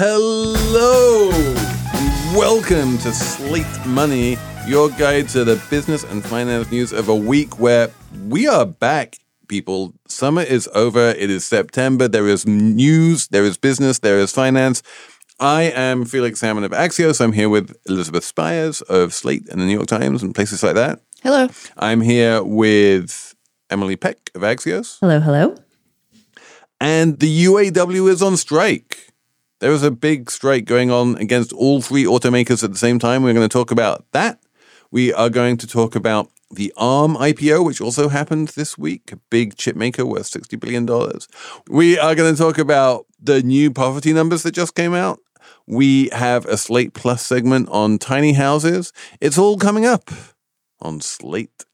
Hello! and Welcome to Slate Money, your guide to the business and finance news of a week where we are back, people. Summer is over. It is September. There is news, there is business, there is finance. I am Felix Salmon of Axios. I'm here with Elizabeth Spiers of Slate and the New York Times and places like that. Hello. I'm here with Emily Peck of Axios. Hello, hello. And the UAW is on strike. There was a big strike going on against all three automakers at the same time. We're going to talk about that. We are going to talk about the ARM IPO, which also happened this week, a big chip maker worth $60 billion. We are going to talk about the new poverty numbers that just came out. We have a Slate Plus segment on tiny houses. It's all coming up on Slate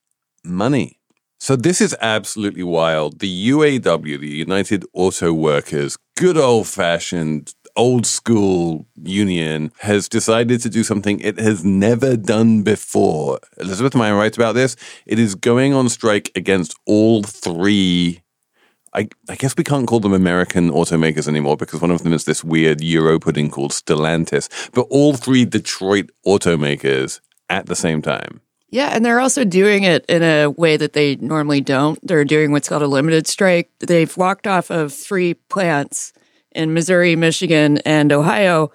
Money. So this is absolutely wild. The UAW, the United Auto Workers, good old fashioned old school union has decided to do something it has never done before. Elizabeth, I right about this? It is going on strike against all three. I, I guess we can't call them American automakers anymore because one of them is this weird Euro pudding called Stellantis, but all three Detroit automakers at the same time. Yeah, and they're also doing it in a way that they normally don't. They're doing what's called a limited strike. They've walked off of three plants in Missouri, Michigan, and Ohio,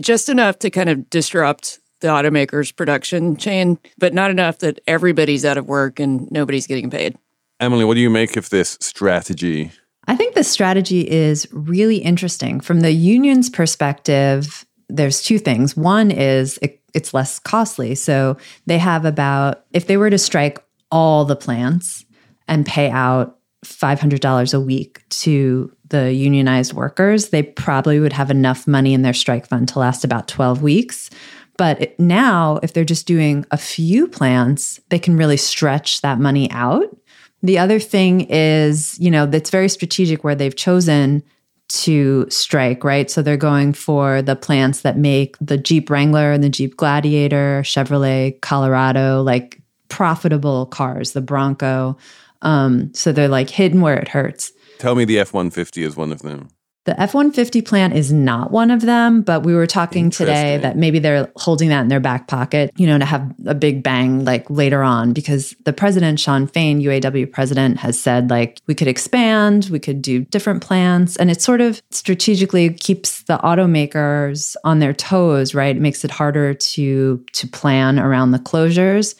just enough to kind of disrupt the automaker's production chain, but not enough that everybody's out of work and nobody's getting paid. Emily, what do you make of this strategy? I think the strategy is really interesting. From the union's perspective, there's two things. One is it, it's less costly. So they have about, if they were to strike all the plants and pay out $500 a week to the unionized workers, they probably would have enough money in their strike fund to last about 12 weeks. But now, if they're just doing a few plants, they can really stretch that money out. The other thing is, you know, that's very strategic where they've chosen to strike, right? So they're going for the plants that make the Jeep Wrangler and the Jeep Gladiator, Chevrolet Colorado, like profitable cars, the Bronco. Um, so they're like hidden where it hurts. Tell me the F 150 is one of them. The F 150 plant is not one of them, but we were talking today that maybe they're holding that in their back pocket, you know, to have a big bang like later on, because the president, Shawn Fain, UAW president, has said like we could expand, we could do different plants. And it sort of strategically keeps the automakers on their toes, right? It makes it harder to to plan around the closures.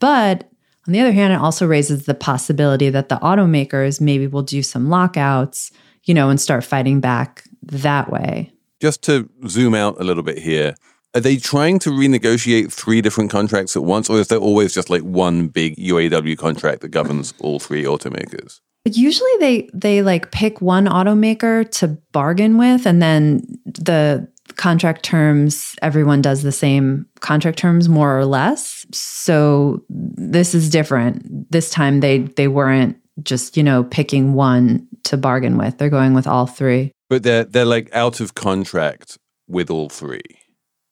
But on the other hand, it also raises the possibility that the automakers maybe will do some lockouts, you know, and start fighting back that way. Just to zoom out a little bit here, are they trying to renegotiate three different contracts at once, or is there always just like one big UAW contract that governs all three automakers? Usually they they like pick one automaker to bargain with and then the contract terms everyone does the same contract terms more or less. So this is different. This time they they weren't just you know picking one to bargain with. They're going with all three. But they're they're like out of contract with all three.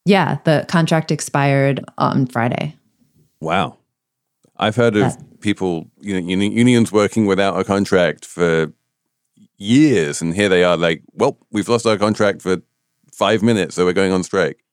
Yeah the contract expired on friday. Wow. I've heard of that. people you know unions working without a contract for years and here they are like well we've lost our contract for five minutes, so we're going on strike.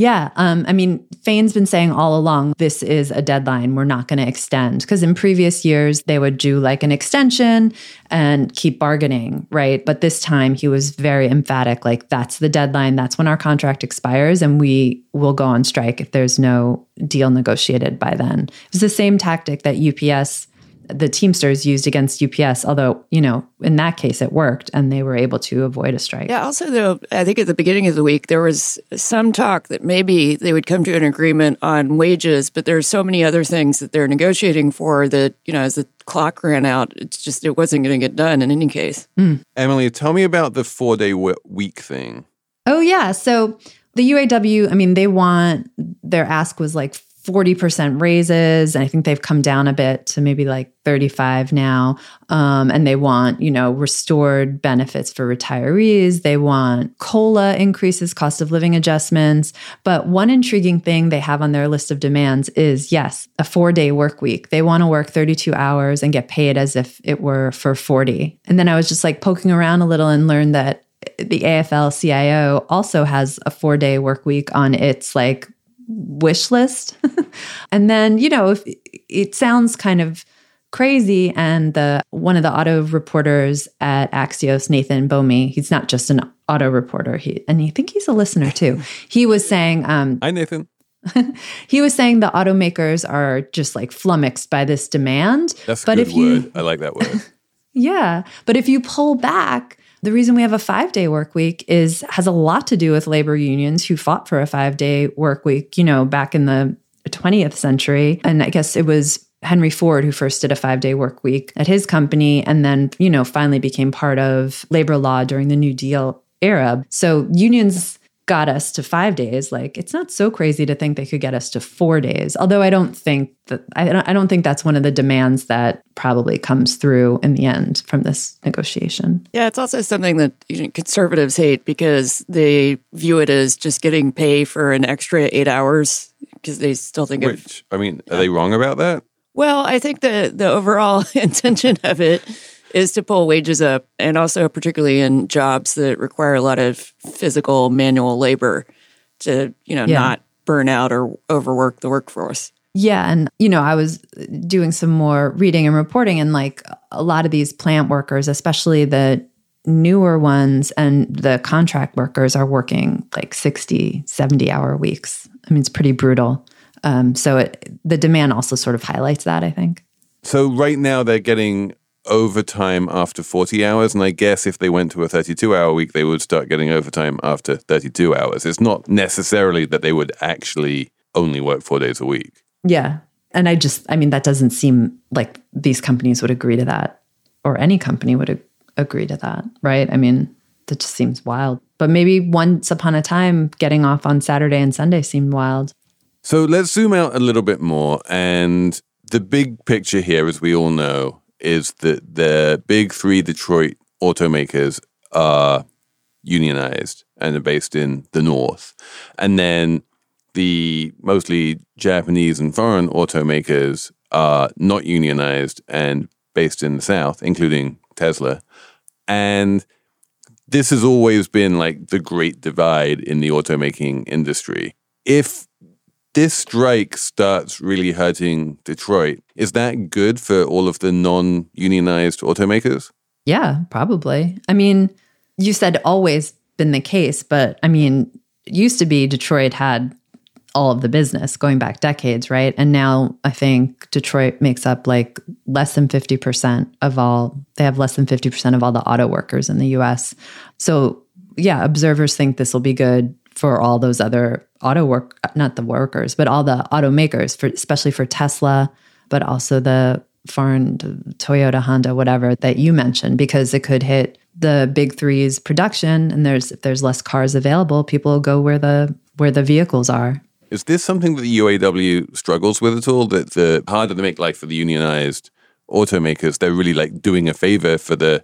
Yeah. Um, I mean, Fain's been saying all along this is a deadline. We're not going to extend. Because in previous years, they would do like an extension and keep bargaining, right? But this time he was very emphatic like, that's the deadline. That's when our contract expires, and we will go on strike if there's no deal negotiated by then. It was the same tactic that UPS the Teamsters used against UPS, although, you know, in that case it worked and they were able to avoid a strike. Yeah, also, though, I think at the beginning of the week, there was some talk that maybe they would come to an agreement on wages, but there are so many other things that they're negotiating for that, you know, as the clock ran out, it's just, it wasn't going to get done in any case. Mm. Emily, tell me about the four day week thing. Oh, yeah. So the UAW, I mean, they want, their ask was like 40% raises. And I think they've come down a bit to maybe like 35 now. Um, and they want, you know, restored benefits for retirees. They want COLA increases, cost of living adjustments. But one intriguing thing they have on their list of demands is yes, a four day work week. They want to work 32 hours and get paid as if it were for 40. And then I was just like poking around a little and learned that the AFL CIO also has a four day work week on its like wish list. and then, you know, if it sounds kind of crazy and the one of the auto reporters at Axios Nathan Bomey he's not just an auto reporter he and I think he's a listener too he was saying um Hi, Nathan. he was saying the automakers are just like flummoxed by this demand That's a but good if word. you I like that word. yeah but if you pull back the reason we have a five day work week is has a lot to do with labor unions who fought for a five day work week you know back in the 20th century. And i guess it was henry ford who first did a five day work week at his company and then you know finally became part of labor law during the new deal era. So unions got us to five days like it's not so crazy to think they could get us to four days although i don't think that i don't, I don't think that's one of the demands that probably comes through in the end from this negotiation Yeah, it's also something that you know, conservatives hate because they view it as just getting pay for an extra eight hours because they still think of. Which, I mean, are they wrong about that? Well, I think the the overall intention of it is to pull wages up, and also particularly in jobs that require a lot of physical manual labor to you know Yeah. not burn out or overwork the workforce. Yeah. And, you know, I was doing some more reading and reporting, and like a lot of these plant workers, especially the newer ones and the contract workers, are working like 60, 70 hour weeks. I mean, it's pretty brutal. Um, so it, the demand also sort of highlights that, I think. So right now they're getting overtime after 40 hours. And I guess if they went to a 32 hour week, they would start getting overtime after 32 hours. It's not necessarily that they would actually only work four days a week. Yeah. And I just, I mean, that doesn't seem like these companies would agree to that or any company would ag- agree to that, right? I mean, that just seems wild. But maybe once upon a time, getting off on Saturday and Sunday seemed wild. So let's zoom out a little bit more. And the big picture here, as we all know, is that the big three Detroit automakers are unionized and are based in the North. And then the mostly Japanese and foreign automakers are not unionized and based in the South, including Tesla. And this has always been like the great divide in the automaking industry. If this strike starts really hurting Detroit, is that good for all of the non unionized automakers? Yeah, probably. I mean, you said always been the case, but I mean, used to be Detroit had all of the business going back decades, right? And now I think Detroit makes up like less than 50% of all, they have less than 50% of all the auto workers in the US. So, yeah, observers think this will be good for all those other auto work, not the workers, but all the automakers, for, especially for Tesla, but also the foreign Toyota, Honda, whatever that you mentioned, because it could hit the big three's production. And there's if there's less cars available, people go where the where the vehicles are. Is this something that the UAW struggles with at all? That the harder they make life for the unionized automakers, they're really like doing a favor for the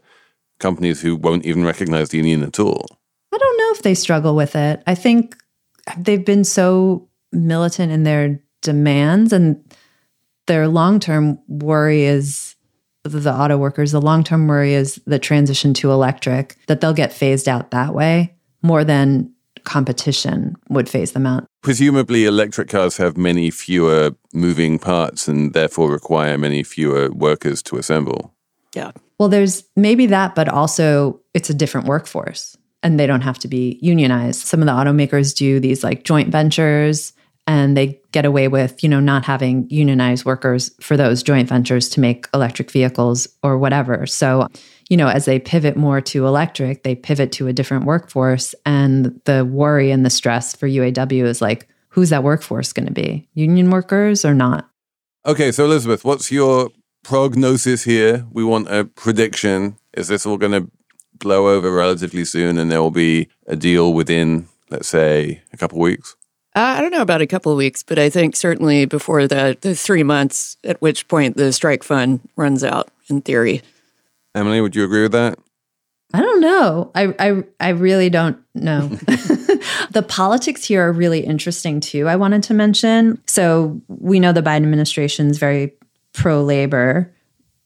companies who won't even recognize the union at all. I don't know if they struggle with it. I think they've been so militant in their demands and their long-term worry is the auto workers, the long-term worry is the transition to electric, that they'll get phased out that way more than competition would phase them out. Presumably, electric cars have many fewer moving parts and therefore require many fewer workers to assemble. Yeah. Well, there's maybe that, but also it's a different workforce and they don't have to be unionized. Some of the automakers do these like joint ventures and they get away with, you know, not having unionized workers for those joint ventures to make electric vehicles or whatever. So, you know, as they pivot more to electric, they pivot to a different workforce and the worry and the stress for UAW is like who's that workforce going to be? Union workers or not? Okay, so Elizabeth, what's your prognosis here? We want a prediction. Is this all going to blow over relatively soon and there will be a deal within, let's say, a couple weeks? Uh, I don't know about a couple of weeks, but I think certainly before the, the three months, at which point the strike fund runs out, in theory. Emily, would you agree with that? I don't know. I I, I really don't know. the politics here are really interesting too. I wanted to mention. So we know the Biden administration is very pro labor,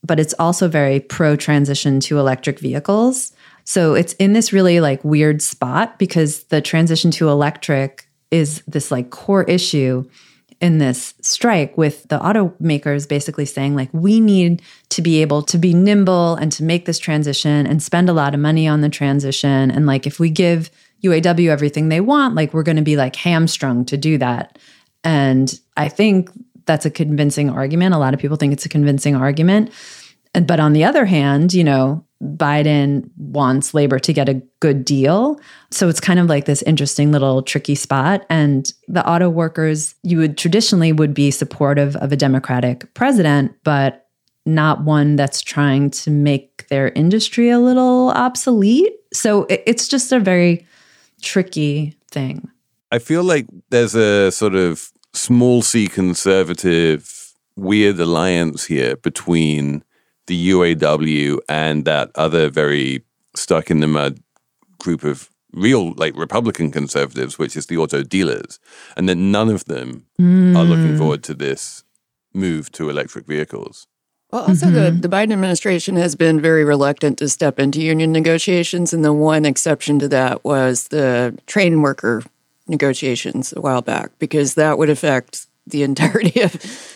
but it's also very pro transition to electric vehicles. So it's in this really like weird spot because the transition to electric is this like core issue in this strike with the automakers basically saying like we need to be able to be nimble and to make this transition and spend a lot of money on the transition and like if we give UAW everything they want like we're going to be like hamstrung to do that and I think that's a convincing argument a lot of people think it's a convincing argument but on the other hand you know Biden wants labor to get a good deal. So it's kind of like this interesting little tricky spot. And the auto workers, you would traditionally would be supportive of a Democratic president, but not one that's trying to make their industry a little obsolete. So it's just a very tricky thing. I feel like there's a sort of small c conservative weird alliance here between the UAW and that other very stuck in the mud group of real like Republican conservatives, which is the auto dealers, and that none of them mm. are looking forward to this move to electric vehicles. Well, also mm-hmm. the, the Biden administration has been very reluctant to step into union negotiations, and the one exception to that was the train worker negotiations a while back, because that would affect the entirety of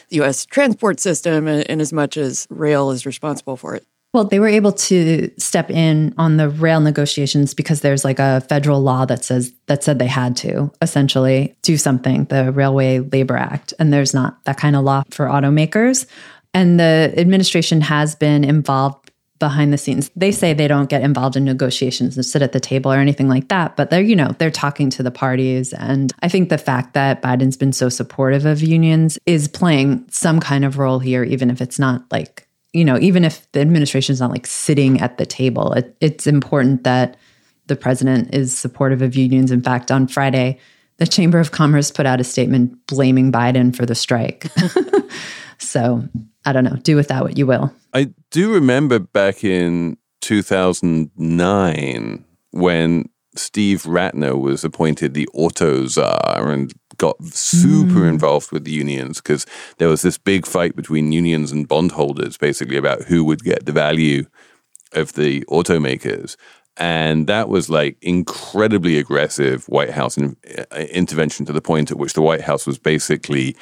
the U.S. transport system, in as much as rail is responsible for it. Well, they were able to step in on the rail negotiations because there's like a federal law that says that said they had to essentially do something, the Railway Labor Act, and there's not that kind of law for automakers. And the administration has been involved behind the scenes. They say they don't get involved in negotiations and sit at the table or anything like that, but they're, you know, they're talking to the parties. And I think the fact that Biden's been so supportive of unions is playing some kind of role here, even if it's not like, you know, even if the administration is not like sitting at the table, it, it's important that the president is supportive of unions. In fact, on Friday, the Chamber of Commerce put out a statement blaming Biden for the strike. so I don't know, do with that what you will. Do remember back in 2009 when Steve Ratner was appointed the auto czar and got super mm. involved with the unions because there was this big fight between unions and bondholders basically about who would get the value of the automakers. And that was like incredibly aggressive White House in, uh, intervention to the point at which the White House was basically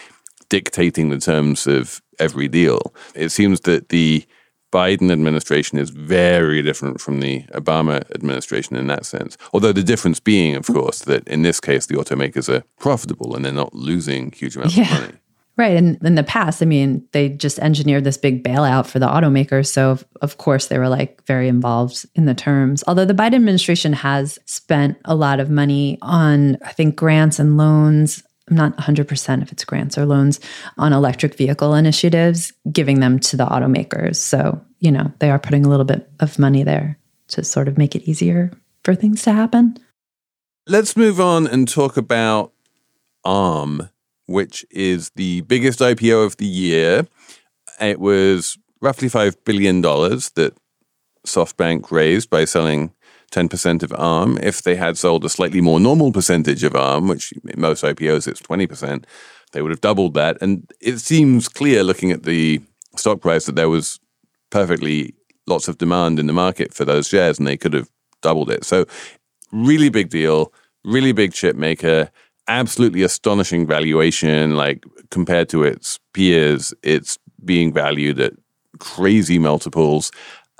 dictating the terms of every deal. It seems that the Biden administration is very different from the Obama administration in that sense. Although the difference being, of course, that in this case, the automakers are profitable and they're not losing huge amounts yeah. of money. Right. And in the past, I mean, they just engineered this big bailout for the automakers. So, of course, they were like very involved in the terms. Although the Biden administration has spent a lot of money on, I think, grants and loans I'm not 100% if it's grants or loans on electric vehicle initiatives, giving them to the automakers. So, you know, they are putting a little bit of money there to sort of make it easier for things to happen. Let's move on and talk about ARM, which is the biggest IPO of the year. It was roughly $5 billion that SoftBank raised by selling 10% of ARM. If they had sold a slightly more normal percentage of ARM, which in most IPOs it's 20%, they would have doubled that. And it seems clear looking at the stock price that there was perfectly lots of demand in the market for those shares and they could have doubled it. So, really big deal, really big chip maker, absolutely astonishing valuation. Like compared to its peers, it's being valued at crazy multiples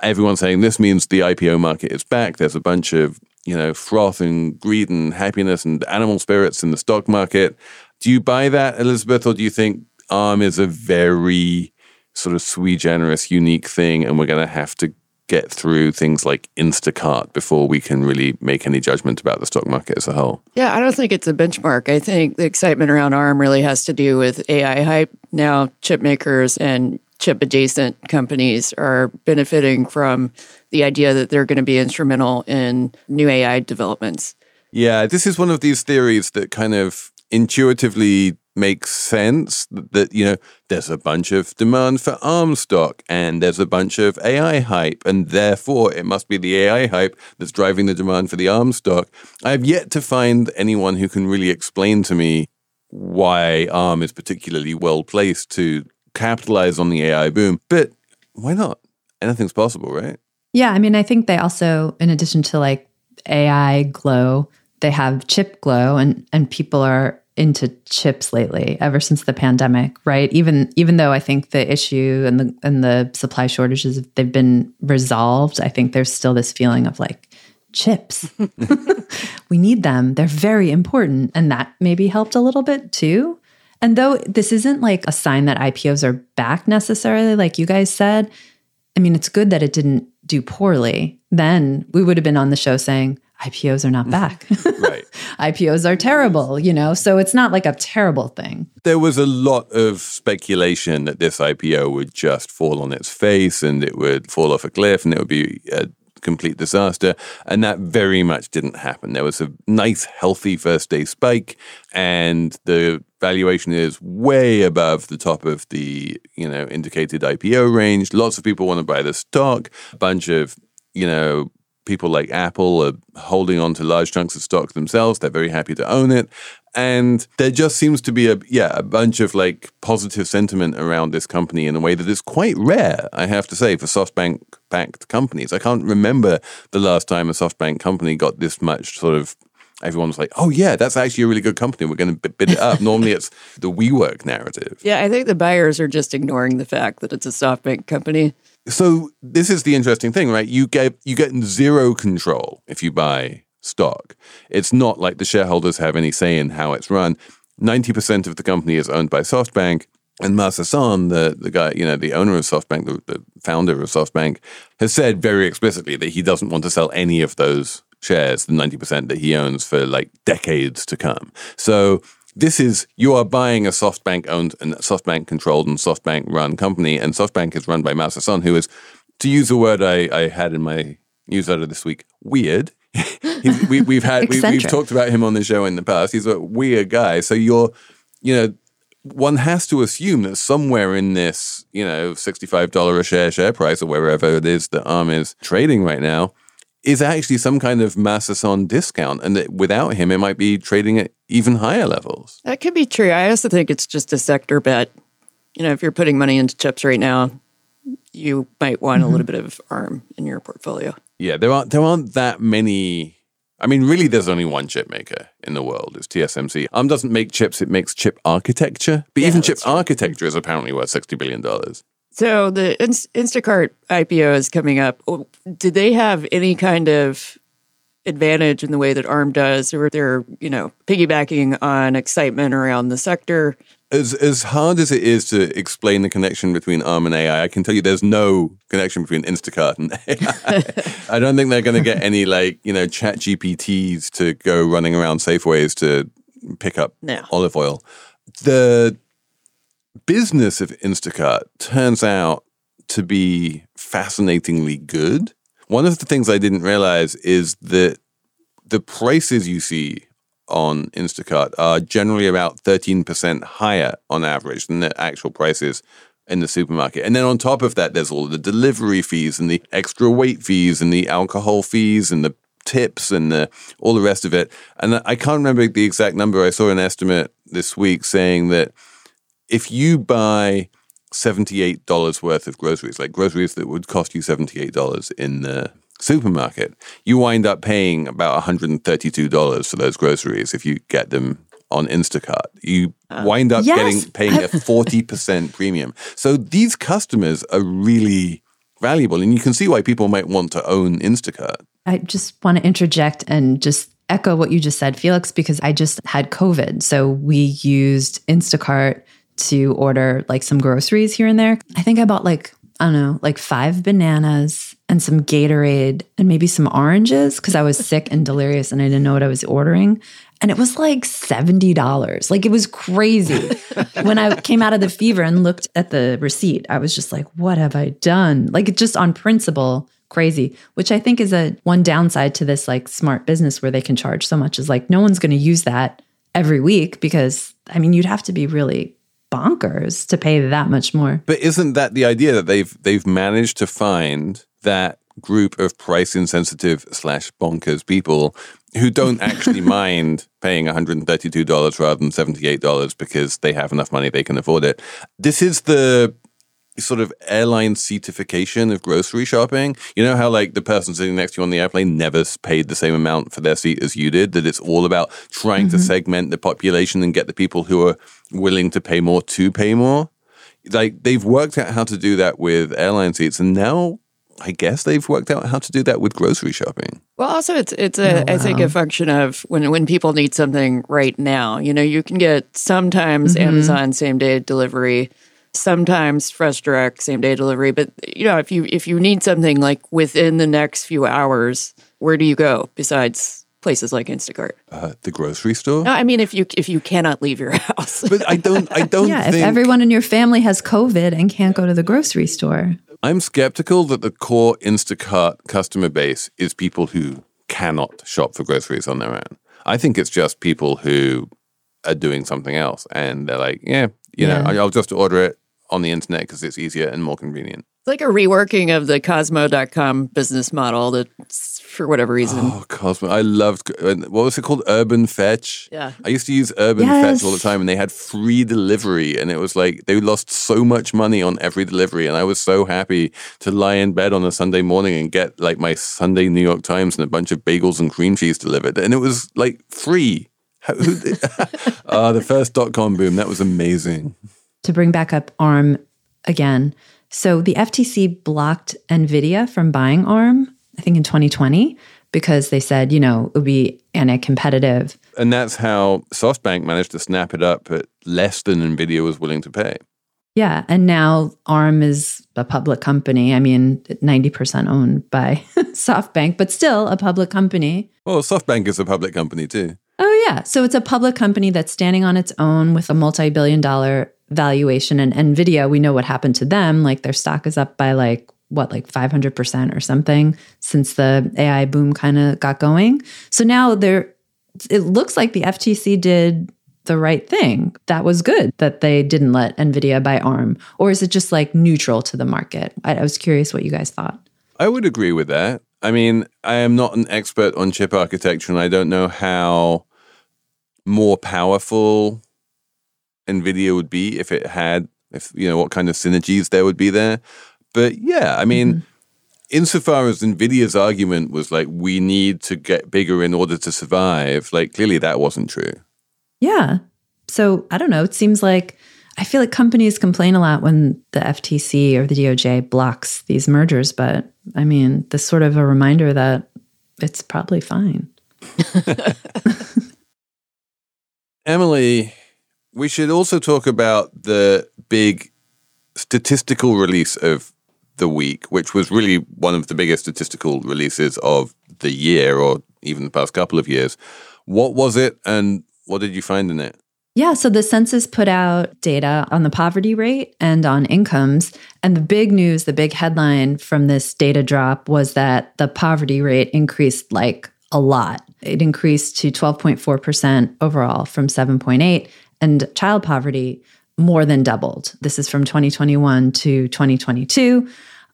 everyone's saying this means the IPO market is back. There's a bunch of you know froth and greed and happiness and animal spirits in the stock market. Do you buy that, Elizabeth, or do you think ARM is a very sort of sui generis, unique thing, and we're going to have to get through things like Instacart before we can really make any judgment about the stock market as a whole? Yeah, I don't think it's a benchmark. I think the excitement around ARM really has to do with AI hype. Now, chip makers and chip adjacent companies are benefiting from the idea that they're going to be instrumental in new AI developments. Yeah, this is one of these theories that kind of intuitively makes sense that, you know, there's a bunch of demand for ARM stock and there's a bunch of AI hype, and therefore it must be the AI hype that's driving the demand for the ARM stock. I have yet to find anyone who can really explain to me why ARM is particularly well placed to capitalize on the AI boom. But why not? Anything's possible, right? Yeah, I mean, I think they also, in addition to like AI glow, they have chip glow, and and people are into chips lately ever since the pandemic, right? Even even though I think the issue and the and the supply shortages they've been resolved, I think there's still this feeling of like chips. we need them. They're very important, and that maybe helped a little bit too. And though this isn't like a sign that IPOs are back necessarily, like you guys said, I mean, it's good that it didn't do poorly. Then we would have been on the show saying, IPOs are not back. right. IPOs are terrible, you know? So it's not like a terrible thing. There was a lot of speculation that this IPO would just fall on its face and it would fall off a cliff and it would be a complete disaster. And that very much didn't happen. There was a nice, healthy first day spike, and the valuation is way above the top of the you know indicated IPO range. Lots of people want to buy the stock. A bunch of you know people like Apple are holding on to large chunks of stock themselves. They're very happy to own it. And there just seems to be a yeah, a bunch of like positive sentiment around this company in a way that is quite rare, I have to say, for SoftBank backed companies. I can't remember the last time a SoftBank company got this much sort of everyone's like, oh, yeah, that's actually a really good company. We're going to bid it up. Normally it's the WeWork narrative. Yeah, I think the buyers are just ignoring the fact that it's a SoftBank company. So this is the interesting thing, right? You get you get zero control if you buy stock. It's not like the shareholders have any say in how it's run. 90% of the company is owned by SoftBank. And Masa Son, the, the guy, you know, the owner of SoftBank, the, the founder of SoftBank, has said very explicitly that he doesn't want to sell any of those shares, the 90% that he owns for like decades to come. So this is you are buying a SoftBank owned and SoftBank controlled and SoftBank run company, and SoftBank is run by Masa Son, who is, to use a word I, I had in my newsletter this week, weird. we, we've had we, we've talked about him on the show in the past. He's a weird guy. So you're, you know, one has to assume that somewhere in this, you know, sixty-five dollar a share share price or wherever it is that ARM is trading right now, is actually some kind of Masa Son discount, and that without him, it might be trading at even higher levels. That could be true. I also think it's just a sector bet. You know, if you're putting money into chips right now, you might want mm-hmm. a little bit of ARM in your portfolio. Yeah, there aren't there aren't that many. I mean, really, there's only one chip maker in the world. It's TSMC. ARM doesn't make chips; it makes chip architecture. But yeah, even chip true. architecture is apparently worth sixty billion dollars. So the Instacart IPO is coming up. Oh, did they have any kind of advantage in the way that ARM does, or they're you know piggybacking on excitement around the sector? As as hard as it is to explain the connection between ARM and AI, I can tell you there's no connection between Instacart and AI. I don't think they're going to get any like you know Chat GPTs to go running around Safeways to pick up no. olive oil. The business of Instacart turns out to be fascinatingly good. One of the things I didn't realize is that the prices you see on Instacart are generally about 13% higher on average than the actual prices in the supermarket. And then on top of that, there's all the delivery fees and the extra weight fees and the alcohol fees and the tips and the, all the rest of it. And I can't remember the exact number. I saw an estimate this week saying that if you buy $78 worth of groceries, like groceries that would cost you $78 in the supermarket, you wind up paying about $132 for those groceries if you get them on Instacart. You uh, wind up yes. getting paying a 40% premium. So these customers are really valuable and you can see why people might want to own Instacart. I just want to interject and just echo what you just said, Felix, because I just had COVID. So we used Instacart to order like some groceries here and there. I think I bought like, I don't know, like five bananas and some Gatorade and maybe some oranges because I was sick and delirious and I didn't know what I was ordering. And it was like $70. Like it was crazy. when I came out of the fever and looked at the receipt, I was just like, what have I done? Like just on principle, crazy, which I think is a one downside to this like smart business where they can charge so much is like no one's going to use that every week because I mean, you'd have to be really bonkers to pay that much more. But isn't that the idea that they've they've managed to find that group of price insensitive slash bonkers people who don't actually mind paying $132 rather than $78 because they have enough money they can afford it. This is the sort of airline seatification of grocery shopping. You know how like the person sitting next to you on the airplane never paid the same amount for their seat as you did. That it's all about trying to mm-hmm. segment the population and get the people who are willing to pay more to pay more. Like they've worked out how to do that with airline seats, and now I guess they've worked out how to do that with grocery shopping. Well, also it's it's a oh, I think a function of when when people need something right now. You know, you can get sometimes mm-hmm. Amazon same day delivery, sometimes Fresh Direct same day delivery. But you know, if you if you need something like within the next few hours, where do you go besides places like Instacart? Uh, the grocery store. No, I mean if you if you cannot leave your house. But I don't. I don't Yeah, if everyone in your family has COVID and can't go to the grocery store. I'm skeptical that the core Instacart customer base is people who cannot shop for groceries on their own. I think it's just people who are doing something else and they're like, yeah, you know, Yeah. I'll just order it on the internet because it's easier and more convenient. It's like a reworking of the Kozmo.com business model that's for whatever reason. Oh, Kozmo. I loved, what was it called? Urban Fetch? Yeah. I used to use Urban Fetch all the time and they had free delivery and it was like they lost so much money on every delivery and I was so happy to lie in bed on a Sunday morning and get like my Sunday New York Times and a bunch of bagels and cream cheese delivered and it was like free. Uh, the first dot com boom, that was amazing. To bring back up ARM again. So the FTC blocked NVIDIA from buying ARM, I think in 2020, because they said, you know, it would be anti competitive. And that's how SoftBank managed to snap it up at less than Nvidia was willing to pay. Yeah. And now ARM is a public company. I mean, 90% owned by SoftBank, but still a public company. Well, SoftBank is a public company too. Oh, yeah. So it's a public company that's standing on its own with a multi billion dollar valuation. And NVIDIA, we know what happened to them. Like their stock is up by like, what, like 500% or something since the AI boom kind of got going. So now they're, it looks like the FTC did the right thing. That was good that they didn't let NVIDIA buy ARM. Or is it just like neutral to the market? I, I was curious what you guys thought. I would agree with that. I mean, I am not an expert on chip architecture and I don't know how more powerful NVIDIA would be if it had, if, you know, what kind of synergies there would be there. But yeah, I mean, mm-hmm. insofar as NVIDIA's argument was like, we need to get bigger in order to survive, like clearly that wasn't true. Yeah. So I don't know. It seems like I feel like companies complain a lot when the FTC or the DOJ blocks these mergers, but I mean, this sort of a reminder that it's probably fine. Emily, we should also talk about the big statistical release of the week, which was really one of the biggest statistical releases of the year or even the past couple of years. What was it and what did you find in it? Yeah, so the census put out data on the poverty rate and on incomes. And the big news, the big headline from this data drop was that the poverty rate increased like a lot. It increased to 12.4% overall from 7.8 and child poverty more than doubled. This is from 2021 to 2022.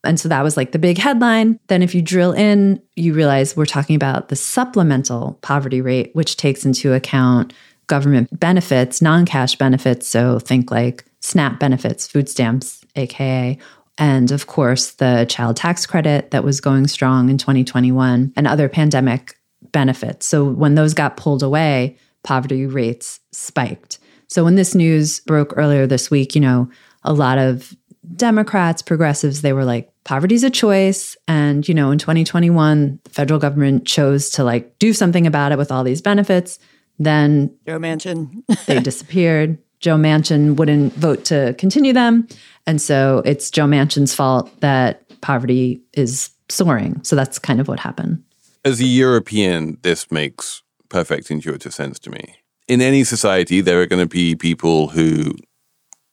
And so that was like the big headline. Then, if you drill in, you realize we're talking about the supplemental poverty rate, which takes into account government benefits, non cash benefits. So think like SNAP benefits, food stamps, AKA. And of course, the child tax credit that was going strong in 2021 and other pandemic benefits. So when those got pulled away, poverty rates spiked. So when this news broke earlier this week, you know, a lot of Democrats, progressives, they were like, poverty's a choice. And, you know, in 2021, the federal government chose to like do something about it with all these benefits. Then Joe Manchin. they disappeared. Joe Manchin wouldn't vote to continue them. And so it's Joe Manchin's fault that poverty is soaring. So that's kind of what happened. As a European, this makes perfect intuitive sense to me. In any society, there are going to be people who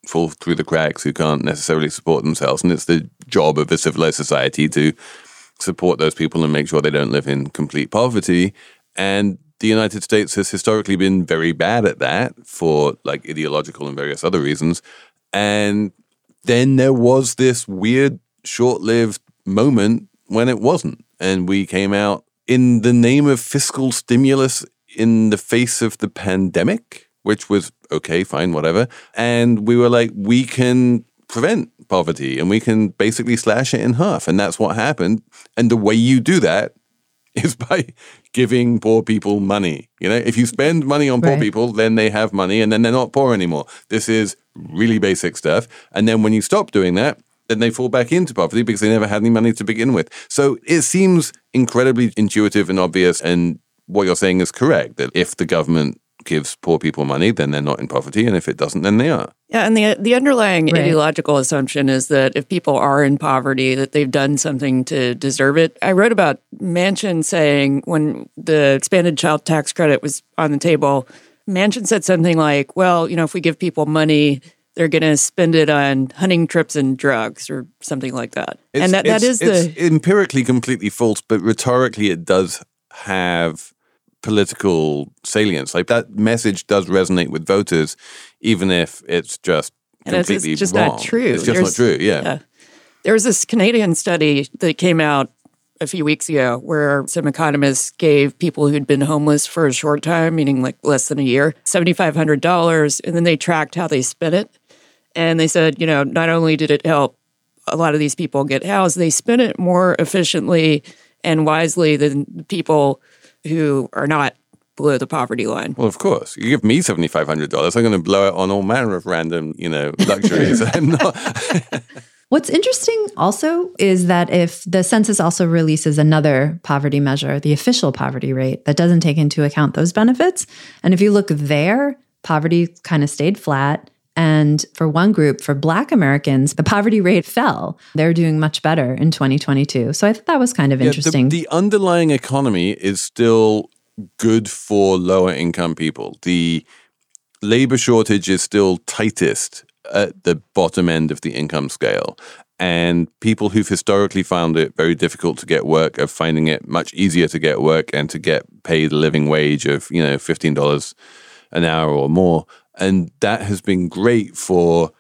fall through the cracks who can't necessarily support themselves. And it's the job of a civilized society to support those people and make sure they don't live in complete poverty. And the United States has historically been very bad at that for like ideological and various other reasons. And then there was this weird, short lived moment when it wasn't. And we came out in the name of fiscal stimulus in the face of the pandemic, which was okay, fine, whatever. And we were like, we can prevent poverty and we can basically slash it in half. And that's what happened. And the way you do that is by giving poor people money. You know, if you spend money on poor Right. people, then they have money and then they're not poor anymore. This is really basic stuff. And then when you stop doing that, then they fall back into poverty because they never had any money to begin with. So it seems incredibly intuitive and obvious. And what you're saying is correct that if the government gives poor people money, then they're not in poverty. And if it doesn't, then they are. Yeah, and the the underlying Right. ideological assumption is that if people are in poverty, that they've done something to deserve it. I wrote about Manchin saying when the expanded child tax credit was on the table, Manchin said something like, "Well, you know, if we give people money." They're going to spend it on hunting trips and drugs or something like that. and that, that is it's the empirically completely false, but rhetorically it does have political salience. Like that message does resonate with voters, even if it's just And it's- it's just wrong. not true. It's just not true. Yeah. yeah. There was this Canadian study that came out a few weeks ago where some economists gave people who'd been homeless for a short time, meaning like less than a year, $7,500, and then they tracked how they spent it. And they said, you know, not only did it help a lot of these people get housed, they spent it more efficiently and wisely than people who are not below the poverty line. Well, of course. You give me seventy five hundred dollars, I'm going to blow it on all manner of random, you know, luxuries. I'm not. What's interesting also is that if the census also releases another poverty measure, the official poverty rate, that doesn't take into account those benefits. And if you look there, poverty kind of stayed flat. And for one group, for Black Americans, the poverty rate fell. They're doing much better in 2022. So I thought that was kind of Yeah, interesting. The, the underlying economy is still good for lower income people. The labor shortage is still tightest at the bottom end of the income scale. And people who've historically found it very difficult to get work are finding it much easier to get work and to get paid a living wage of, you know, $15 an hour or more. And that has been great for,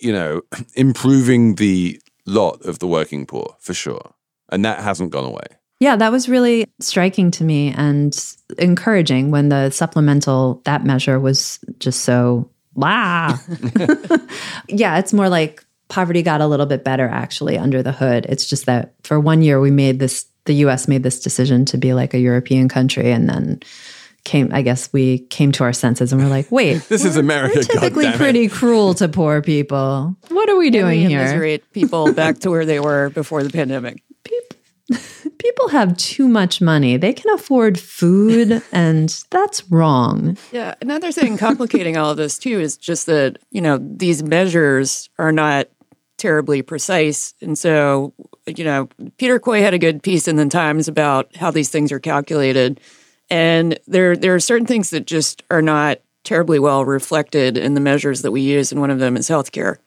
you know, improving the lot of the working poor for sure. And that hasn't gone away. Yeah, that was really striking to me and encouraging when the supplemental that measure was just so wow. yeah, it's more like poverty got a little bit better actually under the hood. It's just that for one year we made this the US made this decision to be like a European country and then came I guess we came to our senses and we're like, wait, This is America, we're typically goddammit. pretty cruel to poor people. What are we doing We here? immiserate people back to where they were before the pandemic. People have too much money. They can afford food, and that's wrong. Yeah. Another thing complicating all of this too is just that, you know, these measures are not terribly precise. And so, you know, Peter Coy had a good piece in the Times about how these things are calculated. And there there are certain things that just are not terribly well reflected in the measures that we use, and one of them is healthcare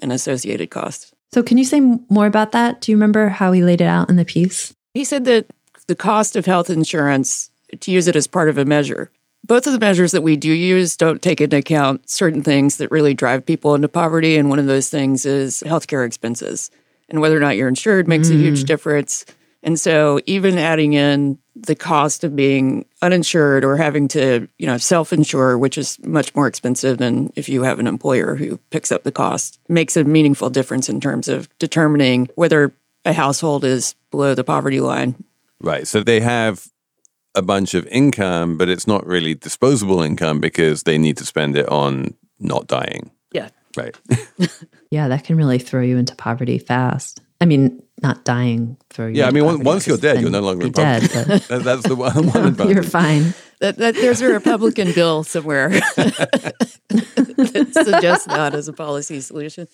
and associated costs. So, can you say more about that? Do you remember how he laid it out in the piece? He said that the cost of health insurance, to use it as part of a measure, both of the measures that we do use don't take into account certain things that really drive people into poverty. And one of those things is healthcare expenses. And whether or not you're insured makes a huge mm. difference. And so even adding in the cost of being uninsured or having to, you know, self-insure, which is much more expensive than if you have an employer who picks up the cost, makes a meaningful difference in terms of determining whether a household is below the poverty line. Right. So they have a bunch of income, but it's not really disposable income because they need to spend it on not dying. Yeah. Right. Yeah, that can really throw you into poverty fast. I mean, not dying throw you. Yeah. I mean, on- once you're dead, you're no longer be in dead. That- That's the one, one advantage. you're fine. That, that there's a Republican bill somewhere that suggests that as a policy solution.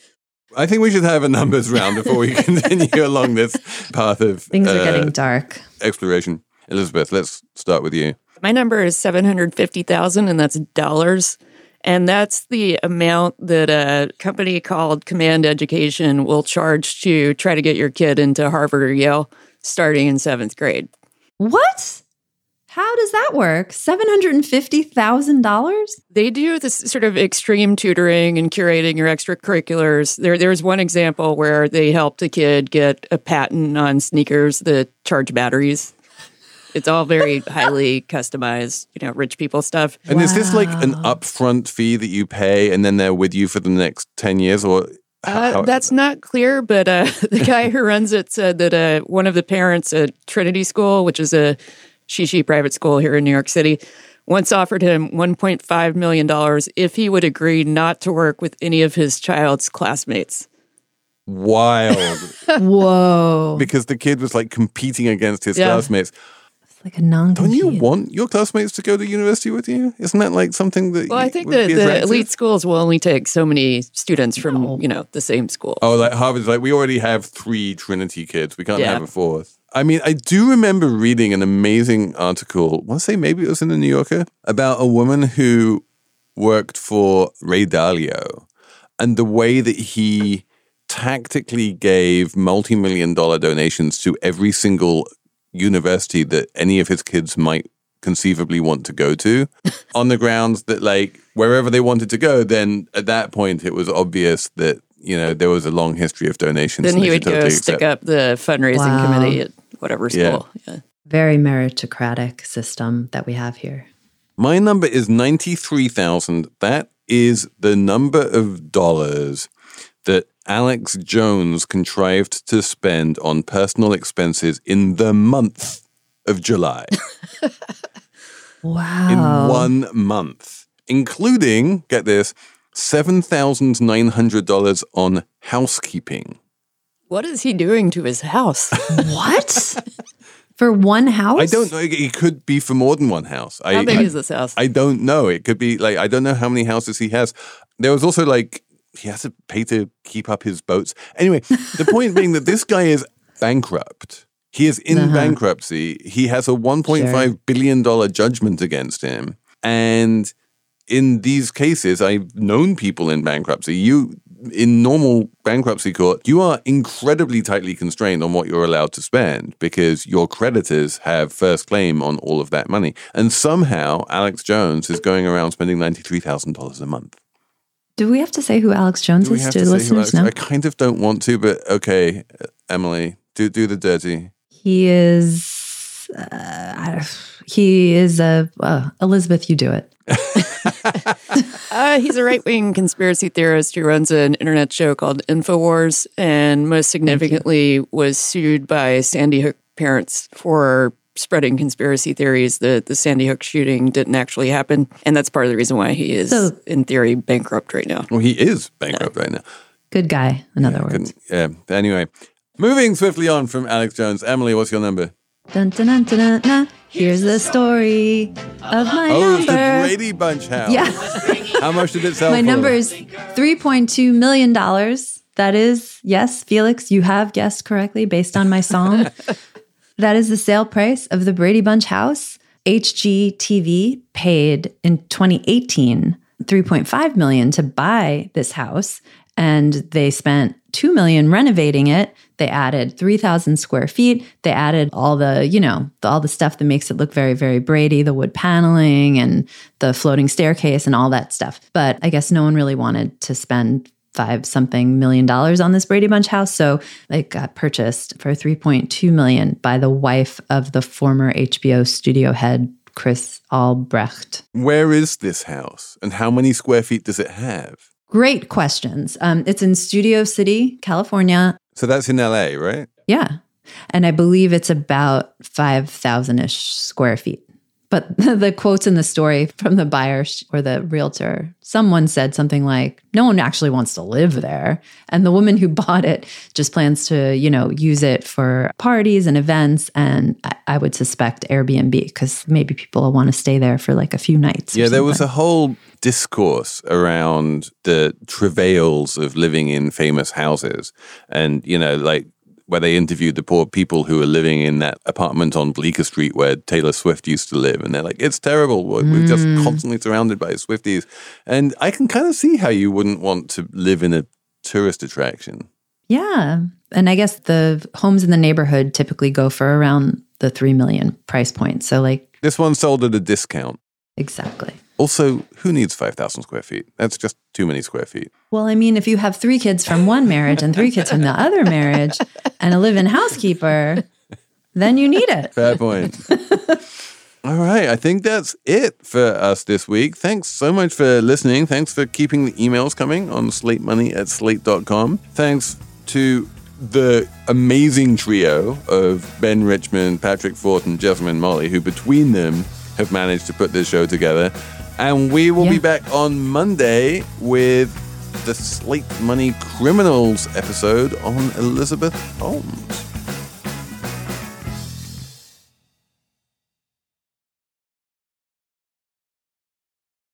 I think we should have a numbers round before we continue along this path of Things are uh, getting dark. exploration. Elizabeth, let's start with you. My number is 750,000 and that's dollars. And that's the amount that a company called Command Education will charge to try to get your kid into Harvard or Yale starting in seventh grade. What? How does that work? Seven hundred and fifty thousand dollars? They do this sort of extreme tutoring and curating your extracurriculars. There, there's one example where they helped a kid get a patent on sneakers that charge batteries. It's all very highly customized, you know, rich people stuff. And is this like an upfront fee that you pay and then they're with you for the next 10 years? Or Uh, how- that's not clear, but uh, the guy who runs it said that uh, one of the parents at Trinity School, which is a shishi private school here in New York City, once offered him $1.5 million if he would agree not to work with any of his child's classmates. wild Whoa. because the kid was like competing against his Yeah. classmates. It's like a non Don't you want your classmates to go to university with you? Isn't that like something that? Well, I think would that the elite schools will only take so many students from, you know, the same school. Oh, like Harvard's like we already have three Trinity kids. We can't Yeah. have a fourth. I mean, I do remember reading an amazing article. I want to say maybe it was in the New Yorker about a woman who worked for Ray Dalio and the way that he tactically gave multi-million dollar donations to every single university that any of his kids might conceivably want to go to on the grounds that like wherever they wanted to go then at that point it was obvious that you know there was a long history of donations then he would should go stick up the fundraising Wow. committee at whatever Yeah. school. Yeah. Very meritocratic system that we have here. My number is 93,000. That is the number of dollars that Alex Jones contrived to spend on personal expenses in the month of July. Wow. in one month, including, get this, $7,900 on housekeeping. What is he doing to his house? what? For one house? I don't know. It could be for more than one house. I, How big I- is this house? I don't know. It could be like I don't know how many houses he has. There was also like he has to pay to keep up his boats. Anyway, the point being that this guy is bankrupt. He is in uh-huh. bankruptcy. He has a 1.5 billion dollar judgment against him. And in these cases, I've known people in bankruptcy. You in normal bankruptcy court, you are incredibly tightly constrained on what you're allowed to spend because your creditors have first claim on all of that money. And somehow Alex Jones is going around spending $93,000 a month. Do we have to say who Alex Jones Do is have to to listeners? Alex- No. I kind of don't want to, but okay, Emily, do do the dirty. He is. Uh, he is a uh, Elizabeth. You do it. Uh, he's a right wing conspiracy theorist who runs an internet show called InfoWars and most significantly was sued by Sandy Hook parents for spreading conspiracy theories that the Sandy Hook shooting didn't actually happen. And that's part of the reason why he is, So- in theory, bankrupt right now. Well, he is bankrupt right now. Good guy. In other words. Yeah. Anyway, moving swiftly on from Alex Jones. Emily, what's your number? Dun, dun, dun, dun, dun, dun. Here's the story of my Oh, it's the. Brady Bunch house. yeah. How much did it sell My for? number is $3.2 million. That is, yes, Felix, you have guessed correctly based on my song. that is the sale price of the Brady Bunch house. HGTV paid in 2018 3.5 million to buy this house and they spent 2 million renovating it. They added 3000 square feet. They added all the, you know, the, all the stuff that makes it look very very Brady, the wood paneling and the floating staircase and all that stuff. But I guess no one really wanted to spend five something million dollars on this Brady Bunch house. So it got purchased for 3.2 million by the wife of the former HBO studio head, Chris Albrecht. Where is this house and how many square feet does it have? Great questions. Um, it's in Studio City, California. So that's in LA, right? Yeah. And I believe it's about 5,000 ish square feet. But the quotes in the story from the buyer or the realtor, someone said something like, no one actually wants to live there. And the woman who bought it just plans to, you know, use it for parties and events. And I, I would suspect Airbnb because maybe people will want to stay there for like a few nights. Yeah, there was a whole discourse around the travails of living in famous houses. And, you know, like where they interviewed the poor people who were living in that apartment on Bleecker Street where Taylor Swift used to live. And they're like, it's terrible. We're we're just mm. constantly surrounded by Swifties. And I can kind of see how you wouldn't want to live in a tourist attraction. Yeah. And I guess the homes in the neighborhood typically go for around the 3 million price point. So, like, This one sold at a discount. exactly. Also, who needs 5,000 square feet? That's just too many square feet. Well, I mean, if you have three kids from one marriage and three kids from the other marriage and a live in housekeeper, then you need it. Fair point. All right, I think that's it for us this week. Thanks so much for listening. Thanks for keeping the emails coming on slate money at slate.com. Thanks to the amazing trio of Ben Richmond, Patrick Fort, and Jessamine Molli, who between them have managed to put this show together. And we will be back on Monday with the Slate Money Criminals episode on Elizabeth Holmes.